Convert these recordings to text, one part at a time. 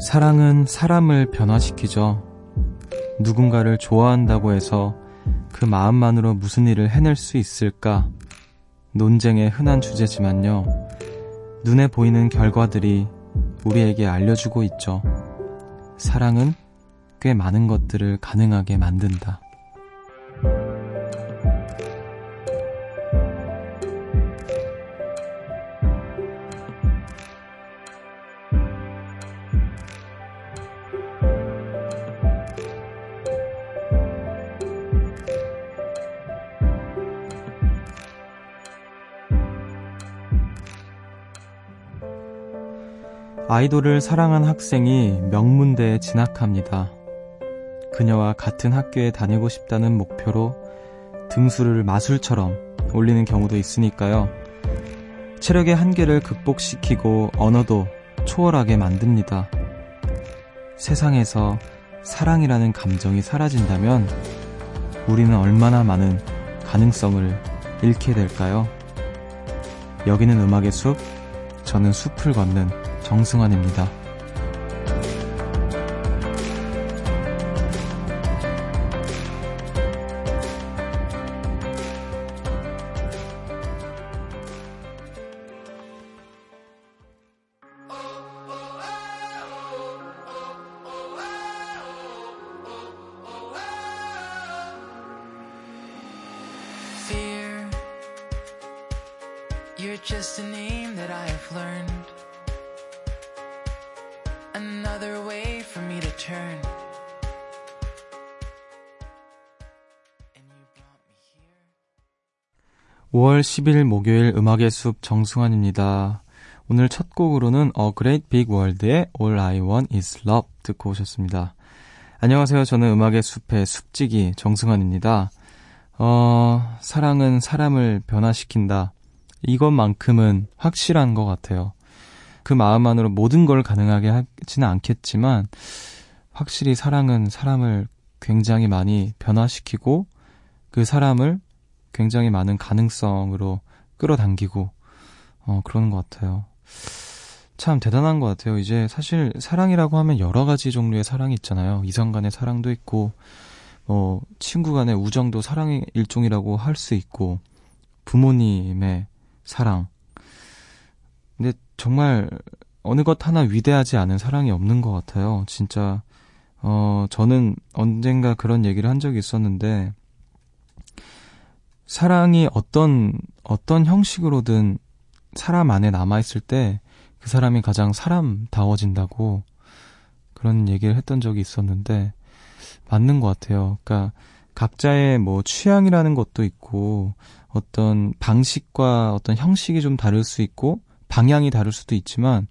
사랑은 사람을 변화시키죠. 누군가를 좋아한다고 해서 그 마음만으로 무슨 일을 해낼 수 있을까? 논쟁의 흔한 주제지만요. 눈에 보이는 결과들이 우리에게 알려주고 있죠. 사랑은 꽤 많은 것들을 가능하게 만든다. 아이돌을 사랑한 학생이 명문대에 진학합니다. 그녀와 같은 학교에 다니고 싶다는 목표로 등수를 마술처럼 올리는 경우도 있으니까요. 체력의 한계를 극복시키고 언어도 초월하게 만듭니다. 세상에서 사랑이라는 감정이 사라진다면 우리는 얼마나 많은 가능성을 잃게 될까요? 여기는 음악의 숲, 저는 숲을 걷는 정승환입니다. You're just a name that I have learned. For me to turn. 5월 10일 목요일 음악의 숲 정승환입니다. 오늘 첫 곡으로는 A Great Big World의 All I Want Is Love 듣고 오셨습니다. 안녕하세요. 저는 음악의 숲의 숲지기 정승환입니다. 어, 사랑은 사람을 변화시킨다. 이것만큼은 확실한 것 같아요. 그 마음만으로 모든 걸 가능하게 하지는 않겠지만, 확실히 사랑은 사람을 굉장히 많이 변화시키고, 그 사람을 굉장히 많은 가능성으로 끌어당기고, 어, 그러는 것 같아요. 참 대단한 것 같아요. 이제 사실 사랑이라고 하면 여러 가지 종류의 사랑이 있잖아요. 이성 간의 사랑도 있고, 뭐, 친구 간의 우정도 사랑의 일종이라고 할 수 있고, 부모님의 사랑. 근데 정말 어느 것 하나 위대하지 않은 사랑이 없는 것 같아요. 진짜, 어, 저는 언젠가 그런 얘기를 한 적이 있었는데, 사랑이 어떤, 어떤 형식으로든 사람 안에 남아있을 때 그 사람이 가장 사람다워진다고 그런 얘기를 했던 적이 있었는데, 맞는 것 같아요. 그러니까, 각자의 뭐 취향이라는 것도 있고, 어떤 방식과 어떤 형식이 좀 다를 수 있고 방향이 다를 수도 있지만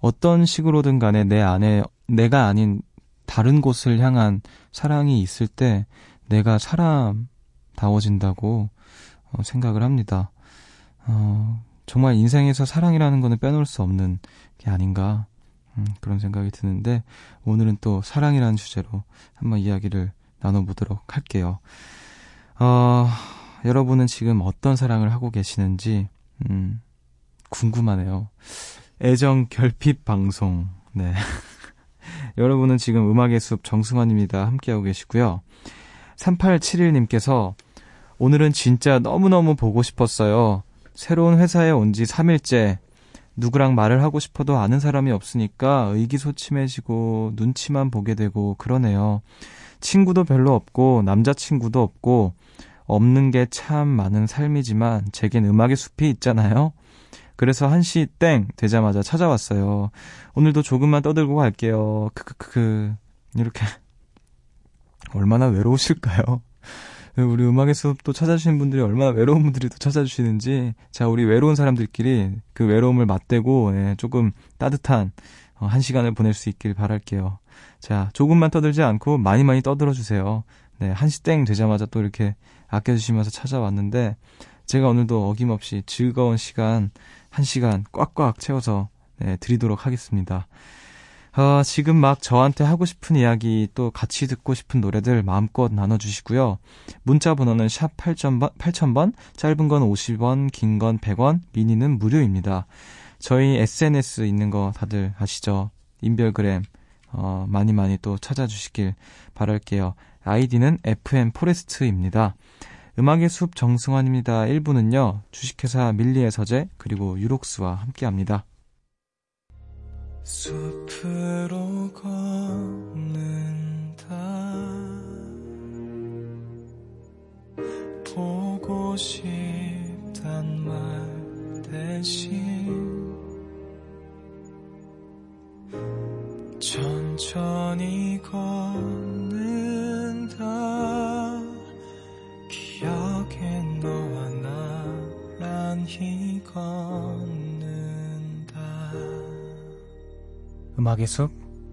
어떤 식으로든 간에 내 안에 내가 아닌 다른 곳을 향한 사랑이 있을 때 내가 사람다워진다고 어, 생각을 합니다. 어, 정말 인생에서 사랑이라는 거는 빼놓을 수 없는 게 아닌가 음, 그런 생각이 드는데 오늘은 또 사랑이라는 주제로 한번 이야기를 나눠보도록 할게요. 어, 여러분은 지금 어떤 사랑을 하고 계시는지, 음, 궁금하네요. 애정 결핍 방송. 네. 여러분은 지금 음악의 숲 정승환입니다. 함께하고 계시고요. 3871님께서 오늘은 진짜 너무너무 보고 싶었어요. 새로운 회사에 온 지 3일째. 누구랑 말을 하고 싶어도 아는 사람이 없으니까 의기소침해지고 눈치만 보게 되고 그러네요. 친구도 별로 없고 남자친구도 없고 없는 게 참 많은 삶이지만 제겐 음악의 숲이 있잖아요. 그래서 한시 땡 되자마자 찾아왔어요. 오늘도 조금만 떠들고 갈게요. 크크크 이렇게 얼마나 외로우실까요? 우리 음악의 숲도 찾아주시는 분들이 얼마나 외로운 분들이 또 찾아주시는지 자 우리 외로운 사람들끼리 그 외로움을 맞대고 예, 조금 따뜻한 어, 한 시간을 보낼 수 있길 바랄게요. 자 조금만 떠들지 않고 많이 많이 떠들어 주세요. 네, 한시 땡 되자마자 또 이렇게 아껴주시면서 찾아왔는데 제가 오늘도 어김없이 즐거운 시간 한 시간 꽉꽉 채워서 네, 드리도록 하겠습니다. 어, 지금 막 저한테 하고 싶은 이야기 또 같이 듣고 싶은 노래들 마음껏 나눠주시고요. 문자 번호는 샵 8000번, 8000번, 짧은 건 50원, 긴 건 100원, 미니는 무료입니다. 저희 SNS 있는 거 다들 아시죠? 인별그램, 어, 많이 많이 또 찾아주시길 바랄게요. 아이디는 FM 포레스트입니다. 음악의 숲 정승환입니다. 1부는요, 주식회사 밀리의 서재, 그리고 유록스와 함께 합니다. 숲으로 걷 음악의 숲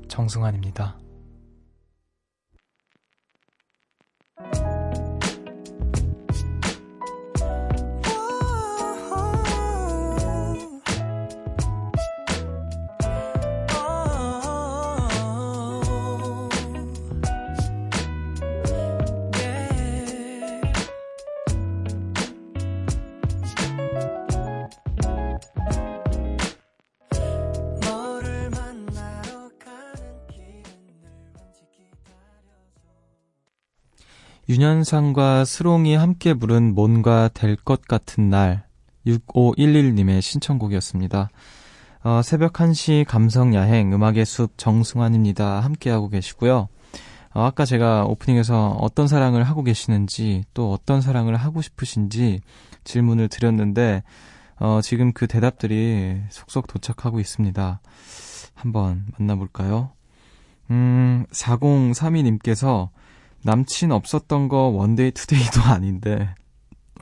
정승환입니다 윤현상과 스롱이 함께 부른 뭔가 될 것 같은 날 6511님의 신청곡이었습니다. 어, 새벽 1시 감성 야행 음악의 숲 정승환입니다. 함께하고 계시고요. 어, 아까 제가 오프닝에서 어떤 사랑을 하고 계시는지 또 어떤 사랑을 하고 싶으신지 질문을 드렸는데 어, 지금 그 대답들이 속속 도착하고 있습니다. 한번 만나볼까요? 음, 4032님께서 남친 없었던 거 원데이 투데이도 아닌데,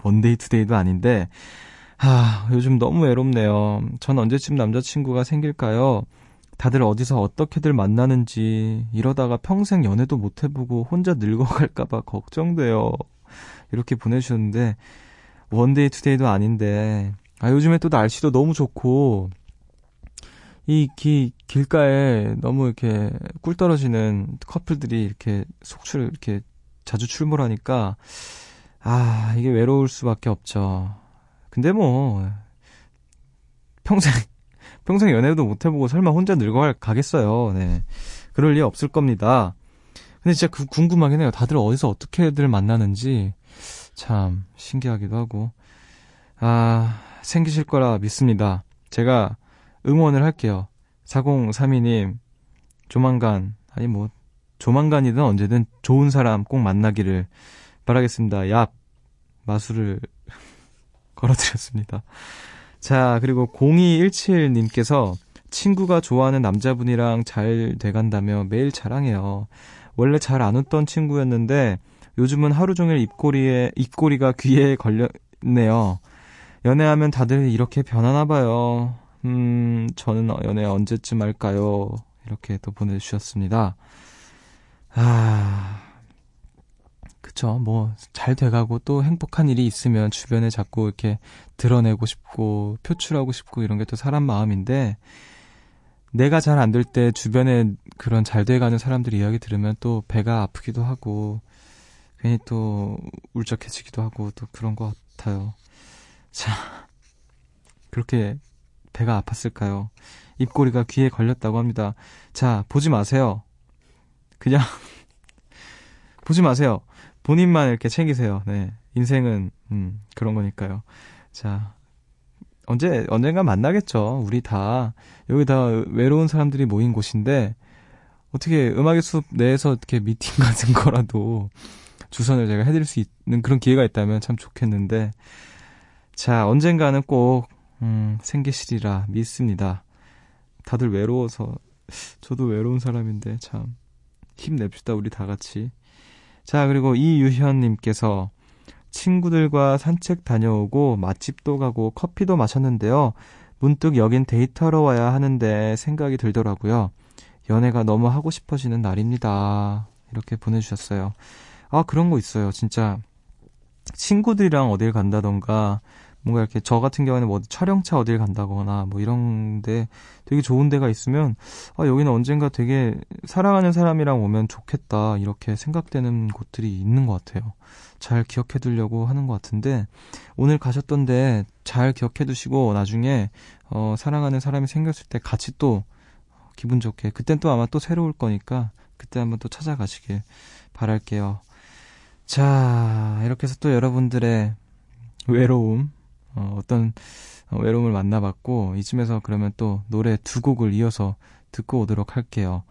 원데이 투데이도 아닌데, 아, 요즘 너무 외롭네요. 전 언제쯤 남자친구가 생길까요? 다들 어디서 어떻게들 만나는지, 이러다가 평생 연애도 못 해보고 혼자 늙어갈까봐 걱정돼요. 이렇게 보내주셨는데, one day two day도 아닌데, 아, 요즘에 또 날씨도 너무 좋고, 이 기, 길가에 너무 이렇게 꿀 떨어지는 커플들이 이렇게 속출 이렇게 자주 출몰하니까 아 이게 외로울 수밖에 없죠. 근데 뭐 평생 평생 연애도 못 해보고 설마 혼자 늙어갈 가겠어요. 네 그럴 리 없을 겁니다. 근데 진짜 그 궁금하긴 해요. 다들 어디서 어떻게들 만나는지 참 신기하기도 하고 아 생기실 거라 믿습니다. 제가 응원을 할게요. 4032님, 조만간, 아니 뭐, 조만간이든 언제든 좋은 사람 꼭 만나기를 바라겠습니다. 얍, 마술을 걸어드렸습니다. 자, 그리고 0217님께서 친구가 좋아하는 남자분이랑 잘 돼간다며 매일 자랑해요. 원래 잘 안 웃던 친구였는데 요즘은 하루 종일 입꼬리에, 입꼬리가 귀에 걸렸네요. 연애하면 다들 이렇게 변하나 봐요. 음, 저는 연애 언제쯤 할까요? 이렇게 또 보내주셨습니다. 아, 그쵸. 뭐, 잘 돼가고 또 행복한 일이 있으면 주변에 자꾸 이렇게 드러내고 싶고, 표출하고 싶고, 이런 게 또 사람 마음인데, 내가 잘 안 될 때 주변에 그런 잘 돼가는 사람들 이야기 들으면 또 배가 아프기도 하고, 괜히 또 울적해지기도 하고, 또 그런 것 같아요. 자, 그렇게 배가 아팠을까요? 입꼬리가 귀에 걸렸다고 합니다. 자, 보지 마세요. 그냥, 보지 마세요. 본인만 이렇게 챙기세요. 네. 인생은, 음, 그런 거니까요. 자, 언제, 언젠가 만나겠죠. 우리 다, 여기 다 외로운 사람들이 모인 곳인데, 어떻게 음악의 숲 내에서 이렇게 미팅 같은 거라도 주선을 제가 해드릴 수 있는 그런 기회가 있다면 참 좋겠는데, 자, 언젠가는 꼭 음, 생계시리라 믿습니다. 다들 외로워서 저도 외로운 사람인데 참 힘냅시다 우리 다 같이. 자 그리고 이유현님께서 친구들과 산책 다녀오고 맛집도 가고 커피도 마셨는데요. 문득 여긴 데이트하러 와야 하는데 생각이 들더라고요. 연애가 너무 하고 싶어지는 날입니다. 이렇게 보내주셨어요. 아 그런 거 있어요. 진짜 친구들이랑 어딜 간다던가 뭔가 이렇게 저 같은 경우에는 뭐 촬영차 어딜 간다거나 뭐 이런데 되게 좋은 데가 있으면 아 여기는 언젠가 되게 사랑하는 사람이랑 오면 좋겠다 이렇게 생각되는 곳들이 있는 것 같아요. 잘 기억해 두려고 하는 것 같은데 오늘 가셨던데 잘 기억해 두시고 나중에 어 사랑하는 사람이 생겼을 때 같이 또 기분 좋게. 그땐 또 아마 또 새로울 거니까 그때 한번 또 찾아가시길 바랄게요. 자, 이렇게 해서 또 여러분들의 외로움, 어, 어떤 외로움을 만나봤고, 이쯤에서 그러면 또 노래 두 곡을 이어서 듣고 오도록 할게요.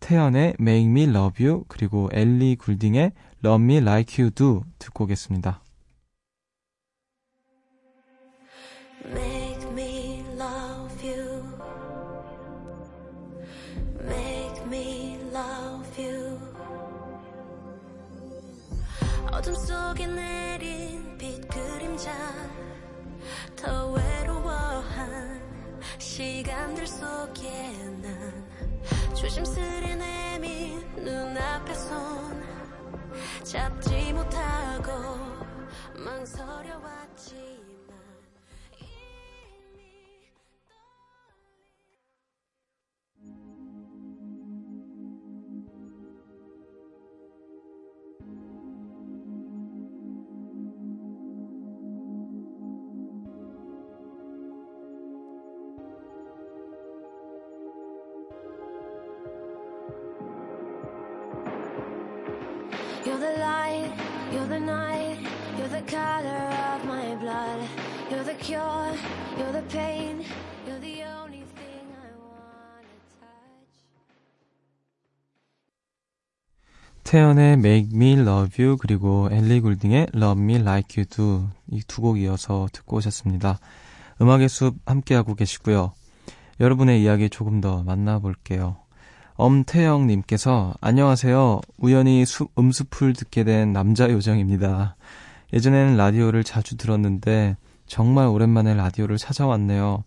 태연의 Make Me Love You, 그리고 엘리 굴딩의 Love Me Like You Do 듣고 오겠습니다. 조심스레 내민 눈앞에 손 잡지 못하고 태연의 Make Me Love You 그리고 엘리 굴딩의 Love Me Like You Do 이 두 곡 이어서 듣고 오셨습니다. 음악의 숲 함께하고 계시고요. 여러분의 이야기 조금 더 만나볼게요. 엄태영님께서 안녕하세요. 우연히 수, 음수풀 듣게 된 남자 요정입니다. 예전에는 라디오를 자주 들었는데 정말 오랜만에 라디오를 찾아왔네요.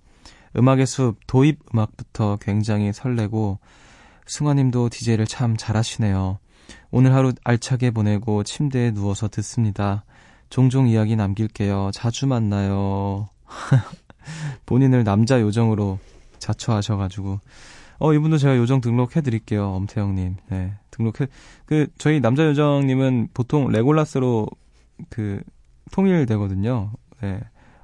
음악의 숲 도입 음악부터 굉장히 설레고 승화님도 DJ를 참 잘하시네요. 오늘 하루 알차게 보내고 침대에 누워서 듣습니다. 종종 이야기 남길게요. 자주 만나요. 본인을 남자 요정으로 자처하셔가지고 어, 이분도 제가 요정 등록해 드릴게요. 엄태영님. 네. 등록해, 그, 저희 남자 요정님은 보통 레골라스로 그, 통일되거든요. 네.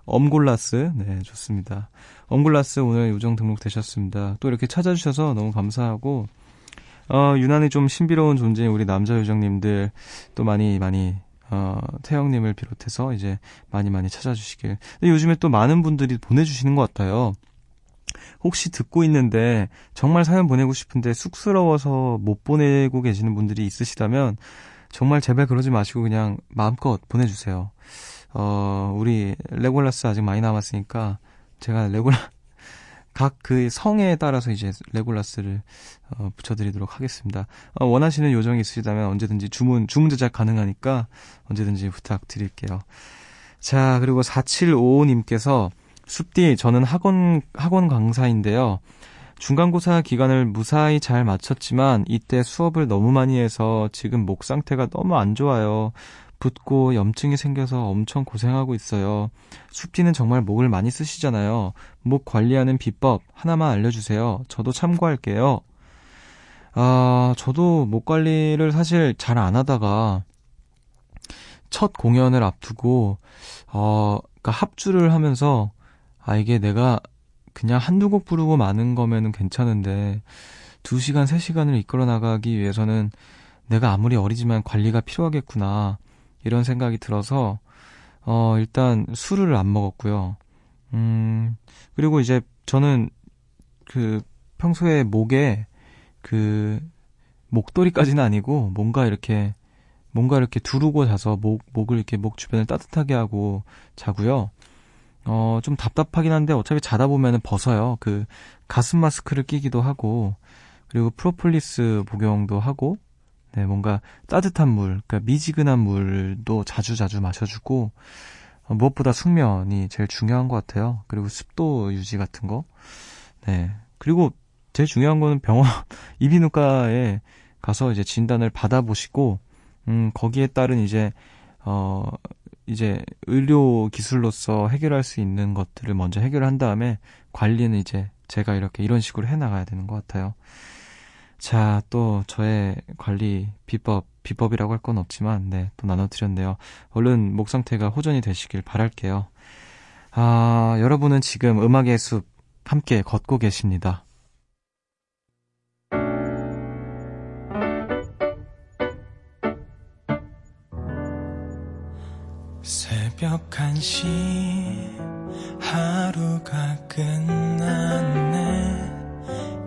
엄골라스. 네, 좋습니다. 엄골라스 오늘 요정 등록되셨습니다. 또 이렇게 찾아주셔서 너무 감사하고, 어, 유난히 좀 신비로운 존재인 우리 남자 요정님들 또 많이, 많이, 어, 태영님을 비롯해서 이제 많이 많이 찾아주시길. 근데 요즘에 또 많은 분들이 보내주시는 것 같아요. 혹시 듣고 있는데 정말 사연 보내고 싶은데 쑥스러워서 못 보내고 계시는 분들이 있으시다면 정말 제발 그러지 마시고 그냥 마음껏 보내주세요. 어, 우리 레골라스 아직 많이 남았으니까 제가 레골라 각 그 성에 따라서 이제 레골라스를 어, 붙여드리도록 하겠습니다. 어, 원하시는 요정이 있으시다면 언제든지 주문 주문 제작 가능하니까 언제든지 부탁드릴게요. 자 그리고 4755님께서 숲디, 저는 학원, 학원 강사인데요. 중간고사 기간을 무사히 잘 마쳤지만 이때 수업을 너무 많이 해서 지금 목 상태가 너무 안 좋아요. 붓고 염증이 생겨서 엄청 고생하고 있어요. 숲디는 정말 목을 많이 쓰시잖아요. 목 관리하는 비법 하나만 알려주세요. 저도 참고할게요. 아, 저도 목 관리를 사실 잘 안 하다가 첫 공연을 앞두고, 어, 그니까 합주를 하면서 아, 이게 내가 그냥 한두 곡 부르고 마는 거면은 괜찮은데, 2시간, 3시간을 이끌어 나가기 위해서는 내가 아무리 어리지만 관리가 필요하겠구나. 이런 생각이 들어서, 어, 일단 술을 안 먹었고요. 음, 그리고 이제 저는 그 평소에 목에 그 목도리까지는 아니고 뭔가 이렇게 뭔가 이렇게 두르고 자서 목, 목을 이렇게 목 주변을 따뜻하게 하고 자고요. 어, 좀 답답하긴 한데 어차피 자다 보면은 벗어요. 그 가슴 마스크를 끼기도 하고 그리고 프로폴리스 복용도 하고 네, 뭔가 따뜻한 물, 그러니까 미지근한 물도 자주 자주 마셔주고 어, 무엇보다 숙면이 제일 중요한 것 같아요. 그리고 습도 유지 같은 거. 네. 그리고 제일 중요한 거는 병원 이비인후과에 가서 이제 진단을 받아보시고 음 거기에 따른 이제 어 이제 의료 기술로서 해결할 수 있는 것들을 먼저 해결한 다음에 관리는 이제 제가 이렇게 이런 식으로 해 나가야 되는 것 같아요. 자, 또 저의 관리 비법, 비법이라고 할 건 없지만, 네, 또 나눠드렸네요. 얼른 목 상태가 호전이 되시길 바랄게요. 아, 여러분은 지금 음악의 숲 함께 걷고 계십니다. 새벽 1시 하루가 끝났네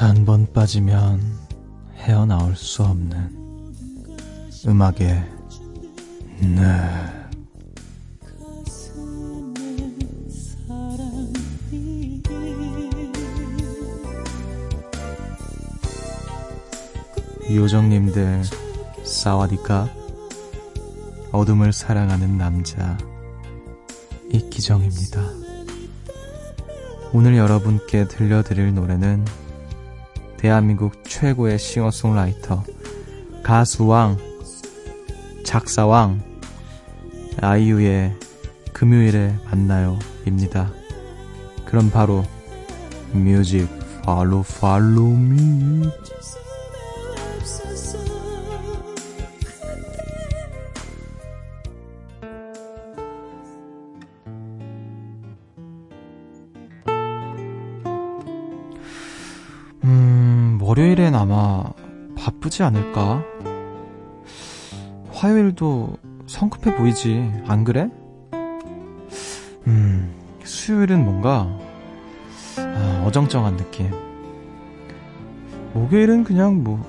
한 번 빠지면 헤어나올 수 없는 음악의 네. 요정님들 사와디카 어둠을 사랑하는 남자 이기정입니다. 오늘 여러분께 들려드릴 노래는 대한민국 최고의 싱어송라이터, 가수왕, 작사왕, 아이유의 금요일에 만나요 입니다. 그럼 바로 뮤직 팔로 팔로 미 아마 바쁘지 않을까? 화요일도 성급해 보이지, 안 그래? 음, 수요일은 뭔가, 아, 어정쩡한 느낌. 목요일은 그냥 뭐,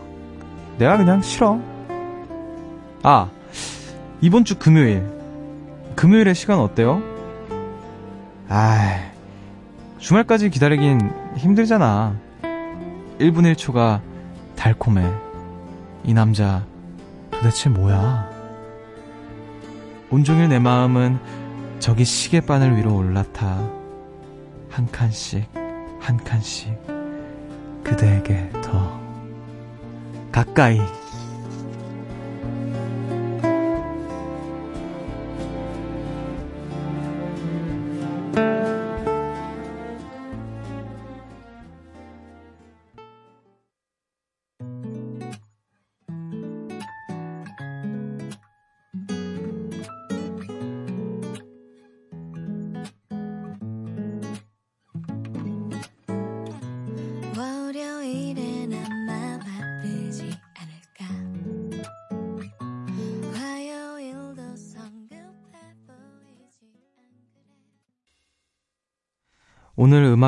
내가 그냥 싫어. 아, 이번 주 금요일. 금요일에 시간 어때요? 아, 주말까지 기다리긴 힘들잖아. 1분 1초가 달콤해. 이 남자 도대체 뭐야? 온종일 내 마음은 저기 시계바늘 위로 올라타. 한 칸씩, 한 칸씩 그대에게 더 가까이.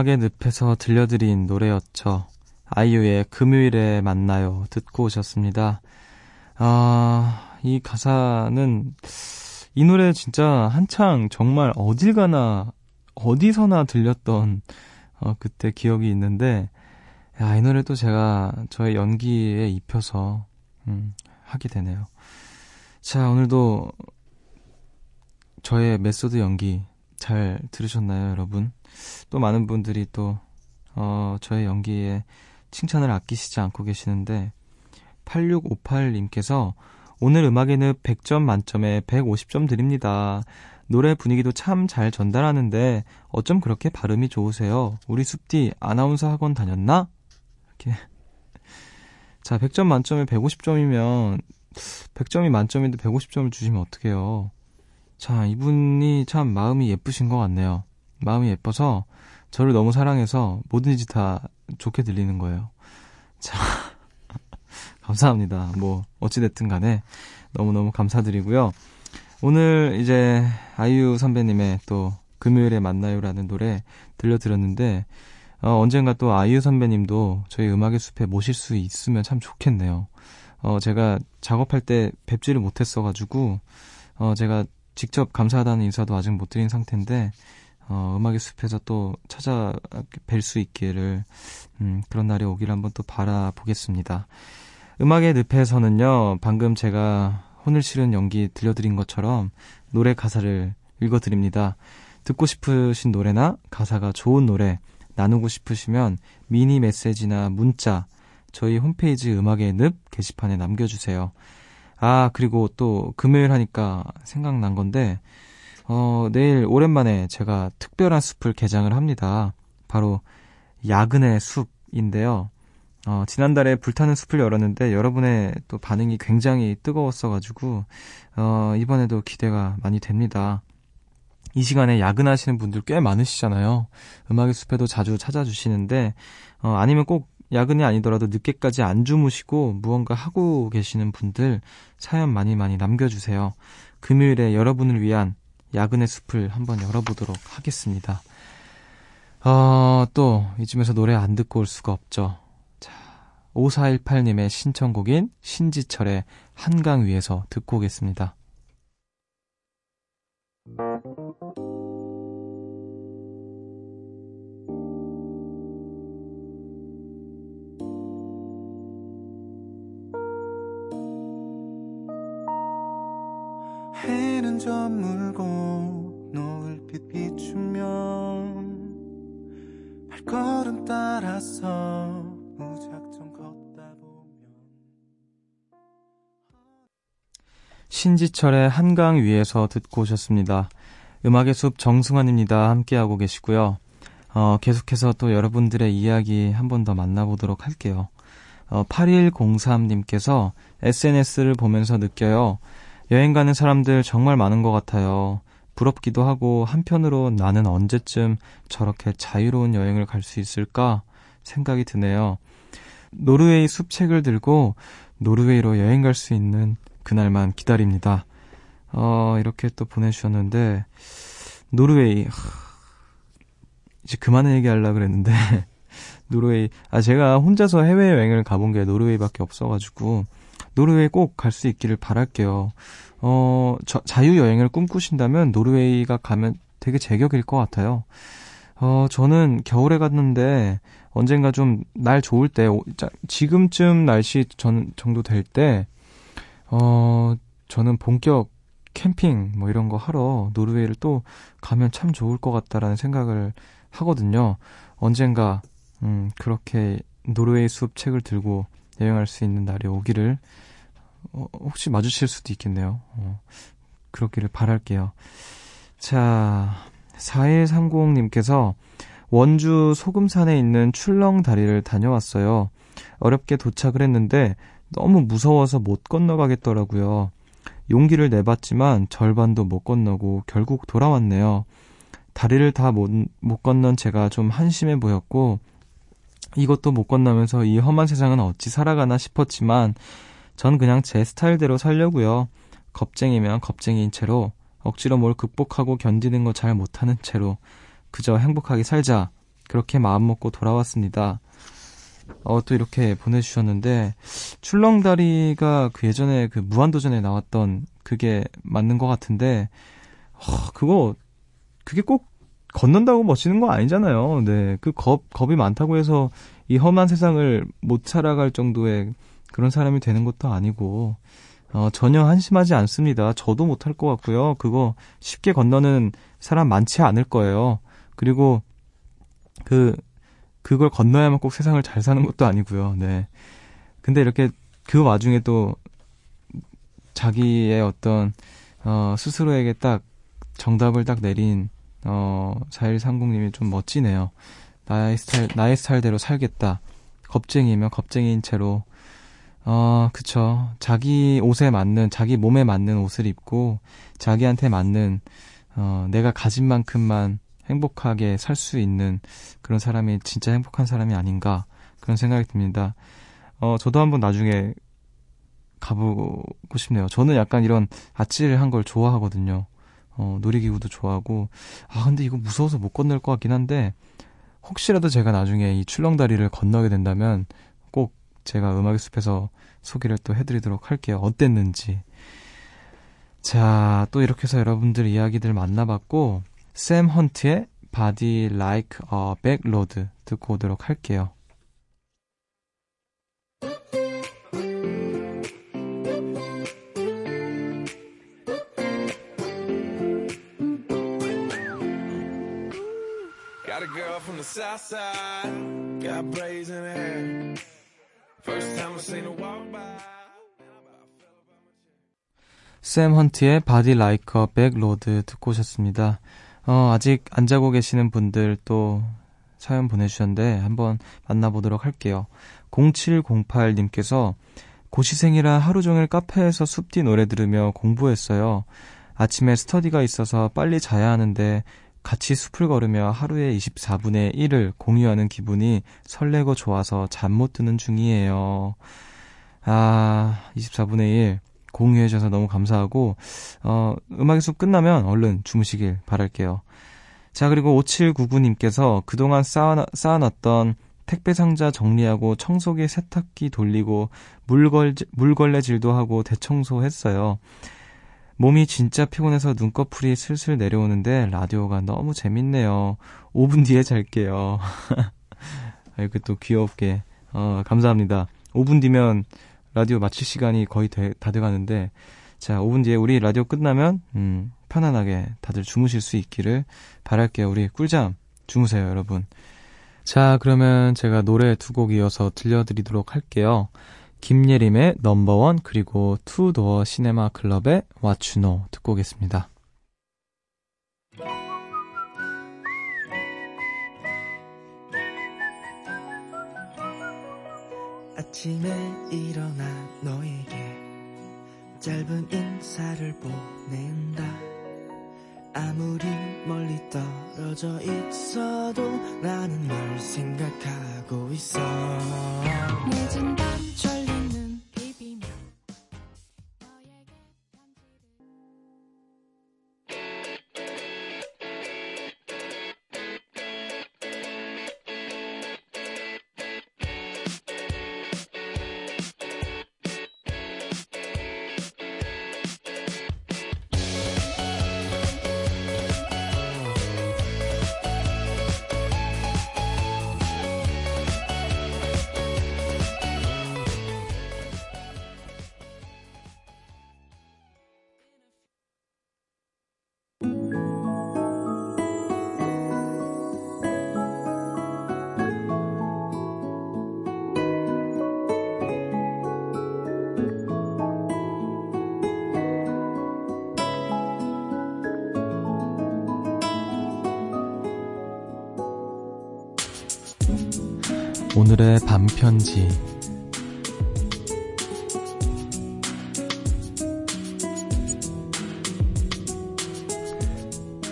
음악의 늪에서 들려드린 노래였죠. 아이유의 금요일에 만나요. 듣고 오셨습니다. 아, 이 가사는, 이 노래 진짜 한창 정말 어딜 가나, 어디서나 들렸던, 어, 그때 기억이 있는데, 야, 이 노래도 제가 저의 연기에 입혀서, 음, 하게 되네요. 자, 오늘도 저의 메소드 연기 잘 들으셨나요, 여러분? 또 많은 분들이 또, 어, 저의 연기에 칭찬을 아끼시지 않고 계시는데, 8658님께서 오늘 음악에는 100점 만점에 150점 드립니다. 노래 분위기도 참 잘 전달하는데 어쩜 그렇게 발음이 좋으세요? 우리 숲디 아나운서 학원 다녔나? 이렇게. 자, 100점 만점에 150점이면 100점이 만점인데 150점을 주시면 어떡해요? 자, 이분이 참 마음이 예쁘신 것 같네요. 마음이 예뻐서 저를 너무 사랑해서 뭐든지 다 좋게 들리는 거예요. 자, 감사합니다. 뭐, 어찌됐든 간에 너무너무 감사드리고요. 오늘 이제 아이유 선배님의 또 금요일에 만나요라는 노래 들려드렸는데, 어, 언젠가 또 아이유 선배님도 저희 음악의 숲에 모실 수 있으면 참 좋겠네요. 어, 제가 작업할 때 뵙지를 못했어가지고, 어, 제가 직접 감사하다는 인사도 아직 못 드린 상태인데, 어, 음악의 숲에서 또 찾아 뵐 수 있기를 음, 그런 날이 오기를 한번 또 바라보겠습니다. 음악의 늪에서는요, 방금 제가 혼을 실은 연기 들려드린 것처럼 노래 가사를 읽어드립니다. 듣고 싶으신 노래나 가사가 좋은 노래 나누고 싶으시면 미니 메시지나 문자 저희 홈페이지 음악의 늪 게시판에 남겨주세요. 아, 그리고 또 금요일 하니까 생각난 건데, 어, 내일 오랜만에 제가 특별한 숲을 개장을 합니다. 바로 야근의 숲인데요. 어, 지난달에 불타는 숲을 열었는데 여러분의 또 반응이 굉장히 뜨거웠어가지고, 어, 이번에도 기대가 많이 됩니다. 이 시간에 야근하시는 분들 꽤 많으시잖아요. 음악의 숲에도 자주 찾아주시는데, 어, 아니면 꼭 야근이 아니더라도 늦게까지 안 주무시고 무언가 하고 계시는 분들 사연 많이 많이 남겨주세요. 금요일에 여러분을 위한 야근의 숲을 한번 열어보도록 하겠습니다. 어, 또, 이쯤에서 노래 안 듣고 올 수가 없죠. 자, 5418님의 신청곡인 신지철의 한강 위에서 듣고 오겠습니다. 해는 저물고 노을빛 비추면 발걸음 따라서 무작정 걷다 보면 신지철의 한강 위에서 듣고 오셨습니다. 음악의 숲 정승환입니다. 함께하고 계시고요. 어, 계속해서 또 여러분들의 이야기 한 번 더 만나보도록 할게요. 어, 8103님께서 SNS를 보면서 느껴요. 여행 가는 사람들 정말 많은 것 같아요. 부럽기도 하고 한편으로 나는 언제쯤 저렇게 자유로운 여행을 갈 수 있을까 생각이 드네요. 노르웨이 숲책을 들고 노르웨이로 여행 갈 수 있는 그날만 기다립니다. 어, 이렇게 또 보내주셨는데, 노르웨이, 하, 이제 그만 얘기하려고 그랬는데, 노르웨이, 아, 제가 혼자서 해외여행을 가본 게 노르웨이밖에 없어가지고, 노르웨이 꼭 갈 수 있기를 바랄게요. 어, 저, 자유여행을 꿈꾸신다면 노르웨이가 가면 되게 제격일 것 같아요. 어, 저는 겨울에 갔는데 언젠가 좀 날 좋을 때, 지금쯤 날씨 전, 정도 될 때, 어, 저는 본격 캠핑 뭐 이런 거 하러 노르웨이를 또 가면 참 좋을 것 같다라는 생각을 하거든요. 언젠가, 음, 그렇게 노르웨이 숲 책을 들고 여행할 수 있는 날이 오기를 어, 혹시 마주칠 수도 있겠네요. 어, 그렇기를 바랄게요. 자, 4130님께서 원주 소금산에 있는 출렁다리를 다녀왔어요. 어렵게 도착을 했는데 너무 무서워서 못 건너가겠더라고요. 용기를 내봤지만 절반도 못 건너고 결국 돌아왔네요. 다리를 다 못 못 건넌 제가 좀 한심해 보였고 이것도 못 건너면서 이 험한 세상은 어찌 살아가나 싶었지만 전 그냥 제 스타일대로 살려고요. 겁쟁이면 겁쟁이인 채로 억지로 뭘 극복하고 견디는 거 잘 못하는 채로 그저 행복하게 살자. 그렇게 마음먹고 돌아왔습니다. 어, 또 이렇게 보내주셨는데, 출렁다리가 그 예전에 그 무한도전에 나왔던 그게 맞는 것 같은데, 어, 그거, 그게 꼭 건넌다고 멋지는 거 아니잖아요. 네. 그 겁, 겁이 많다고 해서 이 험한 세상을 못 살아갈 정도의 그런 사람이 되는 것도 아니고, 어, 전혀 한심하지 않습니다. 저도 못할 것 같고요. 그거 쉽게 건너는 사람 많지 않을 거예요. 그리고 그, 그걸 건너야만 꼭 세상을 잘 사는 것도 아니고요. 네. 근데 이렇게 그 와중에 또 자기의 어떤, 어, 스스로에게 딱 정답을 딱 내린, 어, 4130님이 좀 멋지네요. 나의 스타일, 나의 스타일대로 살겠다. 겁쟁이면 겁쟁이인 채로 어, 그쵸. 자기 옷에 맞는, 자기 몸에 맞는 옷을 입고, 자기한테 맞는, 어, 내가 가진 만큼만 행복하게 살 수 있는 그런 사람이 진짜 행복한 사람이 아닌가, 그런 생각이 듭니다. 어, 저도 한번 나중에 가보고 싶네요. 저는 약간 이런 아찔한 걸 좋아하거든요. 어, 놀이기구도 좋아하고, 아, 근데 이거 무서워서 못 건널 것 같긴 한데, 혹시라도 제가 나중에 이 출렁다리를 건너게 된다면, 제가 음악의 숲에서 소개를 또 해드리도록 할게요. 어땠는지. 자, 또 이렇게 해서 여러분들 이야기들 만나봤고, 샘 헌트의 Body Like a Backroad 듣고 오도록 할게요. Girl from the south side, got braids in her hair. First time I seen her walk by. 샘 헌트의 Body Like a Back Road 듣고 오셨습니다. 어, 아직 안 자고 계시는 분들 또 사연 보내주셨는데 한번 만나보도록 할게요. 0708님께서 고시생이라 하루 종일 카페에서 숲디 노래 들으며 공부했어요. 아침에 스터디가 있어서 빨리 자야 하는데 같이 숲을 걸으며 하루의 24분의 1을 공유하는 기분이 설레고 좋아서 잠 못 드는 중이에요. 아, 24분의 1 공유해 주셔서 너무 감사하고 어, 음악의 숲 끝나면 얼른 주무시길 바랄게요. 자, 그리고 5799님께서 그동안 쌓아, 쌓아놨던 택배 상자 정리하고 청소기 세탁기 돌리고 물걸, 물걸레질도 하고 대청소했어요. 몸이 진짜 피곤해서 눈꺼풀이 슬슬 내려오는데 라디오가 너무 재밌네요. 5분 뒤에 잘게요. 이렇게 또 귀엽게. 어, 감사합니다. 5분 뒤면 라디오 마칠 시간이 거의 되, 다 돼가는데, 자, 5분 뒤에 우리 라디오 끝나면, 음, 편안하게 다들 주무실 수 있기를 바랄게요. 우리 꿀잠 주무세요, 여러분. 자, 그러면 제가 노래 두 곡 이어서 들려드리도록 할게요. 김예림의 넘버원 그리고 투도어 시네마 클럽의 Know 듣고 오겠습니다. 아침에 일어나 너에게 짧은 인사를 보낸다 아무리 멀리 떨어져 있어도 나는 널 생각하고 있어 오늘의 밤편지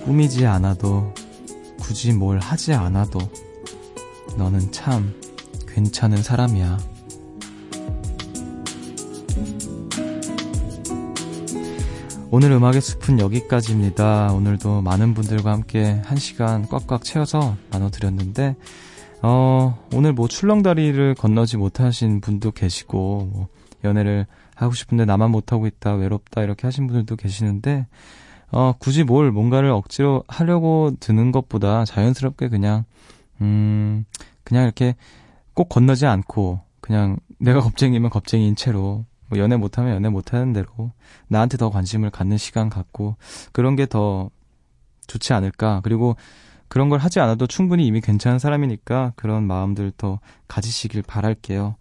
꾸미지 않아도 굳이 뭘 하지 않아도 너는 참 괜찮은 사람이야. 오늘 음악의 숲은 여기까지입니다. 오늘도 많은 분들과 함께 한 시간 꽉꽉 채워서 나눠드렸는데, 어, 오늘 뭐 출렁다리를 건너지 못하신 분도 계시고, 뭐 연애를 하고 싶은데 나만 못하고 있다, 외롭다, 이렇게 하신 분들도 계시는데, 어, 굳이 뭘 뭔가를 억지로 하려고 드는 것보다 자연스럽게 그냥, 음, 그냥 이렇게 꼭 건너지 않고, 그냥 내가 겁쟁이면 겁쟁이인 채로, 뭐 연애 못하면 연애 못하는 대로, 나한테 더 관심을 갖는 시간 갖고, 그런 게 더 좋지 않을까. 그리고 그런 걸 하지 않아도 충분히 이미 괜찮은 사람이니까 그런 마음들 더 가지시길 바랄게요.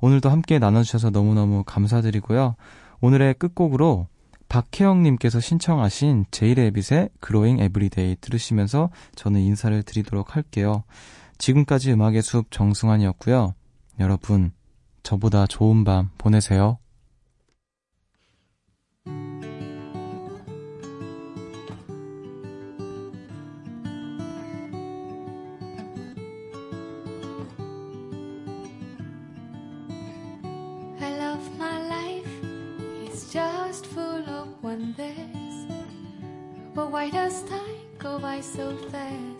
오늘도 함께 나눠주셔서 너무너무 감사드리고요. 오늘의 끝곡으로 박혜영님께서 신청하신 제이레빗의 Growing Everyday 들으시면서 저는 인사를 드리도록 할게요. 지금까지 음악의 숲 정승환이었고요. 여러분, 저보다 좋은 밤 보내세요. Why does time go by so fast.